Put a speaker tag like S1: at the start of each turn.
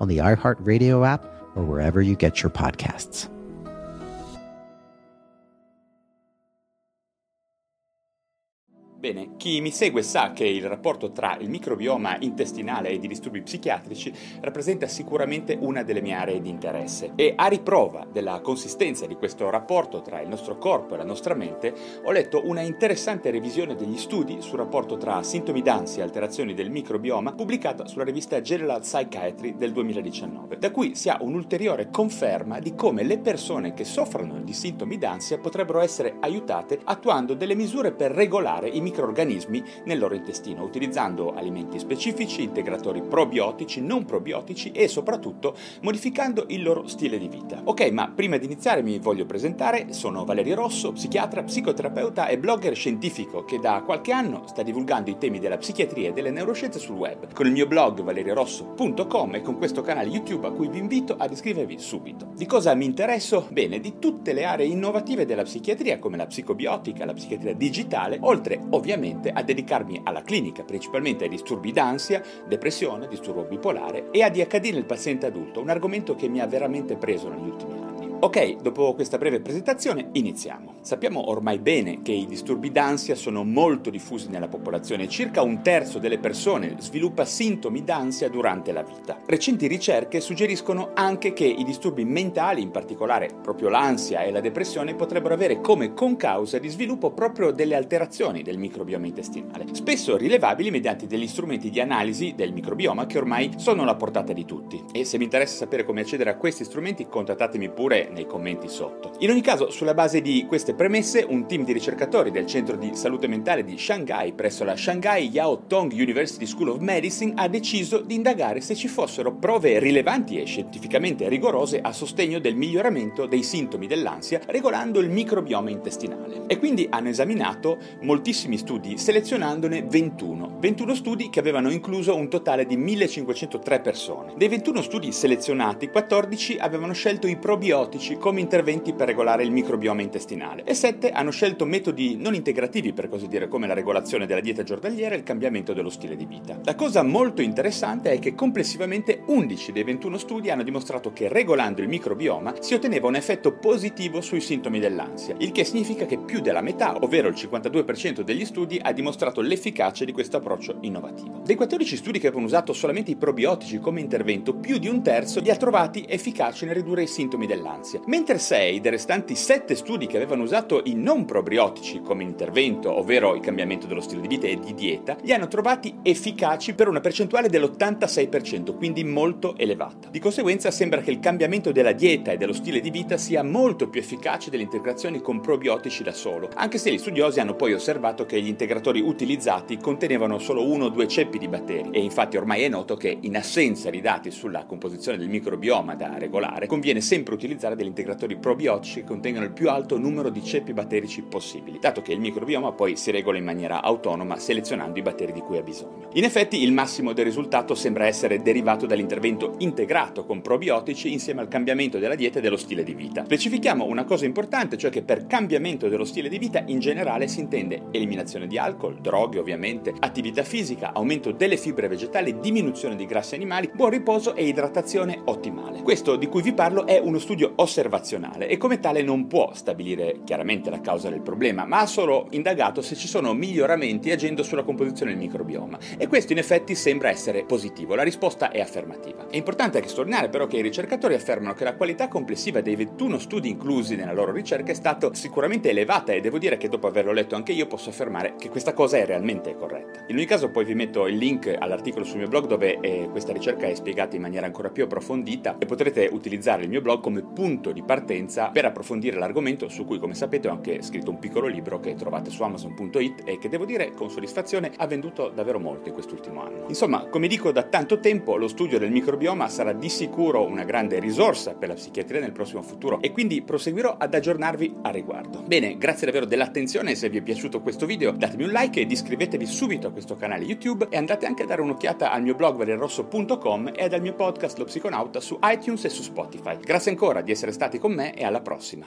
S1: on the iHeartRadio app or wherever you get your podcasts.
S2: Bene, chi mi segue sa che il rapporto tra il microbioma intestinale e i disturbi psichiatrici rappresenta sicuramente una delle mie aree di interesse. E a riprova della consistenza di questo rapporto tra il nostro corpo e la nostra mente ho letto una interessante revisione degli studi sul rapporto tra sintomi d'ansia e alterazioni del microbioma pubblicata sulla rivista General Psychiatry del 2019, da cui si ha un'ulteriore conferma di come le persone che soffrono di sintomi d'ansia potrebbero essere aiutate attuando delle misure per regolare i microorganismi nel loro intestino, utilizzando alimenti specifici, integratori probiotici, non probiotici e soprattutto modificando il loro stile di vita. Ok, ma prima di iniziare mi voglio presentare, sono Valerio Rosso, psichiatra, psicoterapeuta e blogger scientifico che da qualche anno sta divulgando i temi della psichiatria e delle neuroscienze sul web, con il mio blog valeriorosso.com e con questo canale YouTube a cui vi invito ad iscrivervi subito. Di cosa mi interesso? Bene, di tutte le aree innovative della psichiatria come la psicobiotica, la psichiatria digitale, oltre ovviamente ovviamente a dedicarmi alla clinica, principalmente ai disturbi d'ansia, depressione, disturbo bipolare e ADHD nel paziente adulto, un argomento che mi ha veramente preso negli ultimi anni. Ok, dopo questa breve presentazione iniziamo. Sappiamo ormai bene che i disturbi d'ansia sono molto diffusi nella popolazione, circa un terzo delle persone sviluppa sintomi d'ansia durante la vita. Recenti ricerche suggeriscono anche che i disturbi mentali, in particolare proprio l'ansia e la depressione, potrebbero avere come concausa di sviluppo proprio delle alterazioni del microbioma intestinale, spesso rilevabili mediante degli strumenti di analisi del microbioma che ormai sono alla portata di tutti. E se vi interessa sapere come accedere a questi strumenti, contattatemi pure nei commenti sotto. In ogni caso, sulla base di queste premesse, un team di ricercatori del Centro di Salute Mentale di Shanghai presso la Shanghai Yao Tong University School of Medicine ha deciso di indagare se ci fossero prove rilevanti e scientificamente rigorose a sostegno del miglioramento dei sintomi dell'ansia regolando il microbioma intestinale. E quindi hanno esaminato moltissimi studi selezionandone 21. 21 studi che avevano incluso un totale di 1503 persone. Dei 21 studi selezionati, 14 avevano scelto i probiotici farmacici come interventi per regolare il microbioma intestinale e sette hanno scelto metodi non integrativi, per così dire, come la regolazione della dieta giornaliera e il cambiamento dello stile di vita. La cosa molto interessante è che complessivamente 11 dei 21 studi hanno dimostrato che regolando il microbioma si otteneva un effetto positivo sui sintomi dell'ansia, il che significa che più della metà, ovvero il 52% degli studi, ha dimostrato l'efficacia di questo approccio innovativo. Dei 14 studi che avevano usato solamente i probiotici come intervento, più di un terzo li ha trovati efficaci nel ridurre i sintomi dell'ansia ansia, mentre 6 dei restanti 7 studi che avevano usato i non probiotici come intervento, ovvero il cambiamento dello stile di vita e di dieta, li hanno trovati efficaci per una percentuale dell'86%, quindi molto elevata. Di conseguenza sembra che il cambiamento della dieta e dello stile di vita sia molto più efficace delle integrazioni con probiotici da solo, anche se gli studiosi hanno poi osservato che gli integratori utilizzati contenevano solo uno o due ceppi di batteri e infatti ormai è noto che in assenza di dati sulla composizione del microbioma da regolare conviene sempre utilizzare degli integratori probiotici che contengono il più alto numero di ceppi batterici possibili, dato che il microbioma poi si regola in maniera autonoma selezionando i batteri di cui ha bisogno. In effetti il massimo del risultato sembra essere derivato dall'intervento integrato con probiotici insieme al cambiamento della dieta e dello stile di vita. Specifichiamo una cosa importante, cioè che per cambiamento dello stile di vita in generale si intende eliminazione di alcol, droghe ovviamente, attività fisica, aumento delle fibre vegetali, diminuzione di grassi animali, buon riposo e idratazione ottimale. Questo di cui vi parlo è uno studio osservato osservazionale e come tale non può stabilire chiaramente la causa del problema, ma ha solo indagato se ci sono miglioramenti agendo sulla composizione del microbioma. E questo in effetti sembra essere positivo, la risposta è affermativa. È importante anche sottolineare però che i ricercatori affermano che la qualità complessiva dei 21 studi inclusi nella loro ricerca è stata sicuramente elevata e devo dire che dopo averlo letto anche io posso affermare che questa cosa è realmente corretta. In ogni caso poi vi metto il link all'articolo sul mio blog dove eh, questa ricerca è spiegata in maniera ancora più approfondita e potrete utilizzare il mio blog come punto di partenza per approfondire l'argomento su cui come sapete ho anche scritto un piccolo libro che trovate su amazon.it e che devo dire con soddisfazione ha venduto davvero molto in quest'ultimo anno. Insomma, come dico da tanto tempo, lo studio del microbioma sarà di sicuro una grande risorsa per la psichiatria nel prossimo futuro e quindi proseguirò ad aggiornarvi a riguardo. Bene, grazie davvero dell'attenzione, se vi è piaciuto questo video datemi un like ed iscrivetevi subito a questo canale YouTube e andate anche a dare un'occhiata al mio blog valerirosso.com e al mio podcast Lo Psiconauta su iTunes e su Spotify. Grazie ancora di essere stati con me e alla prossima.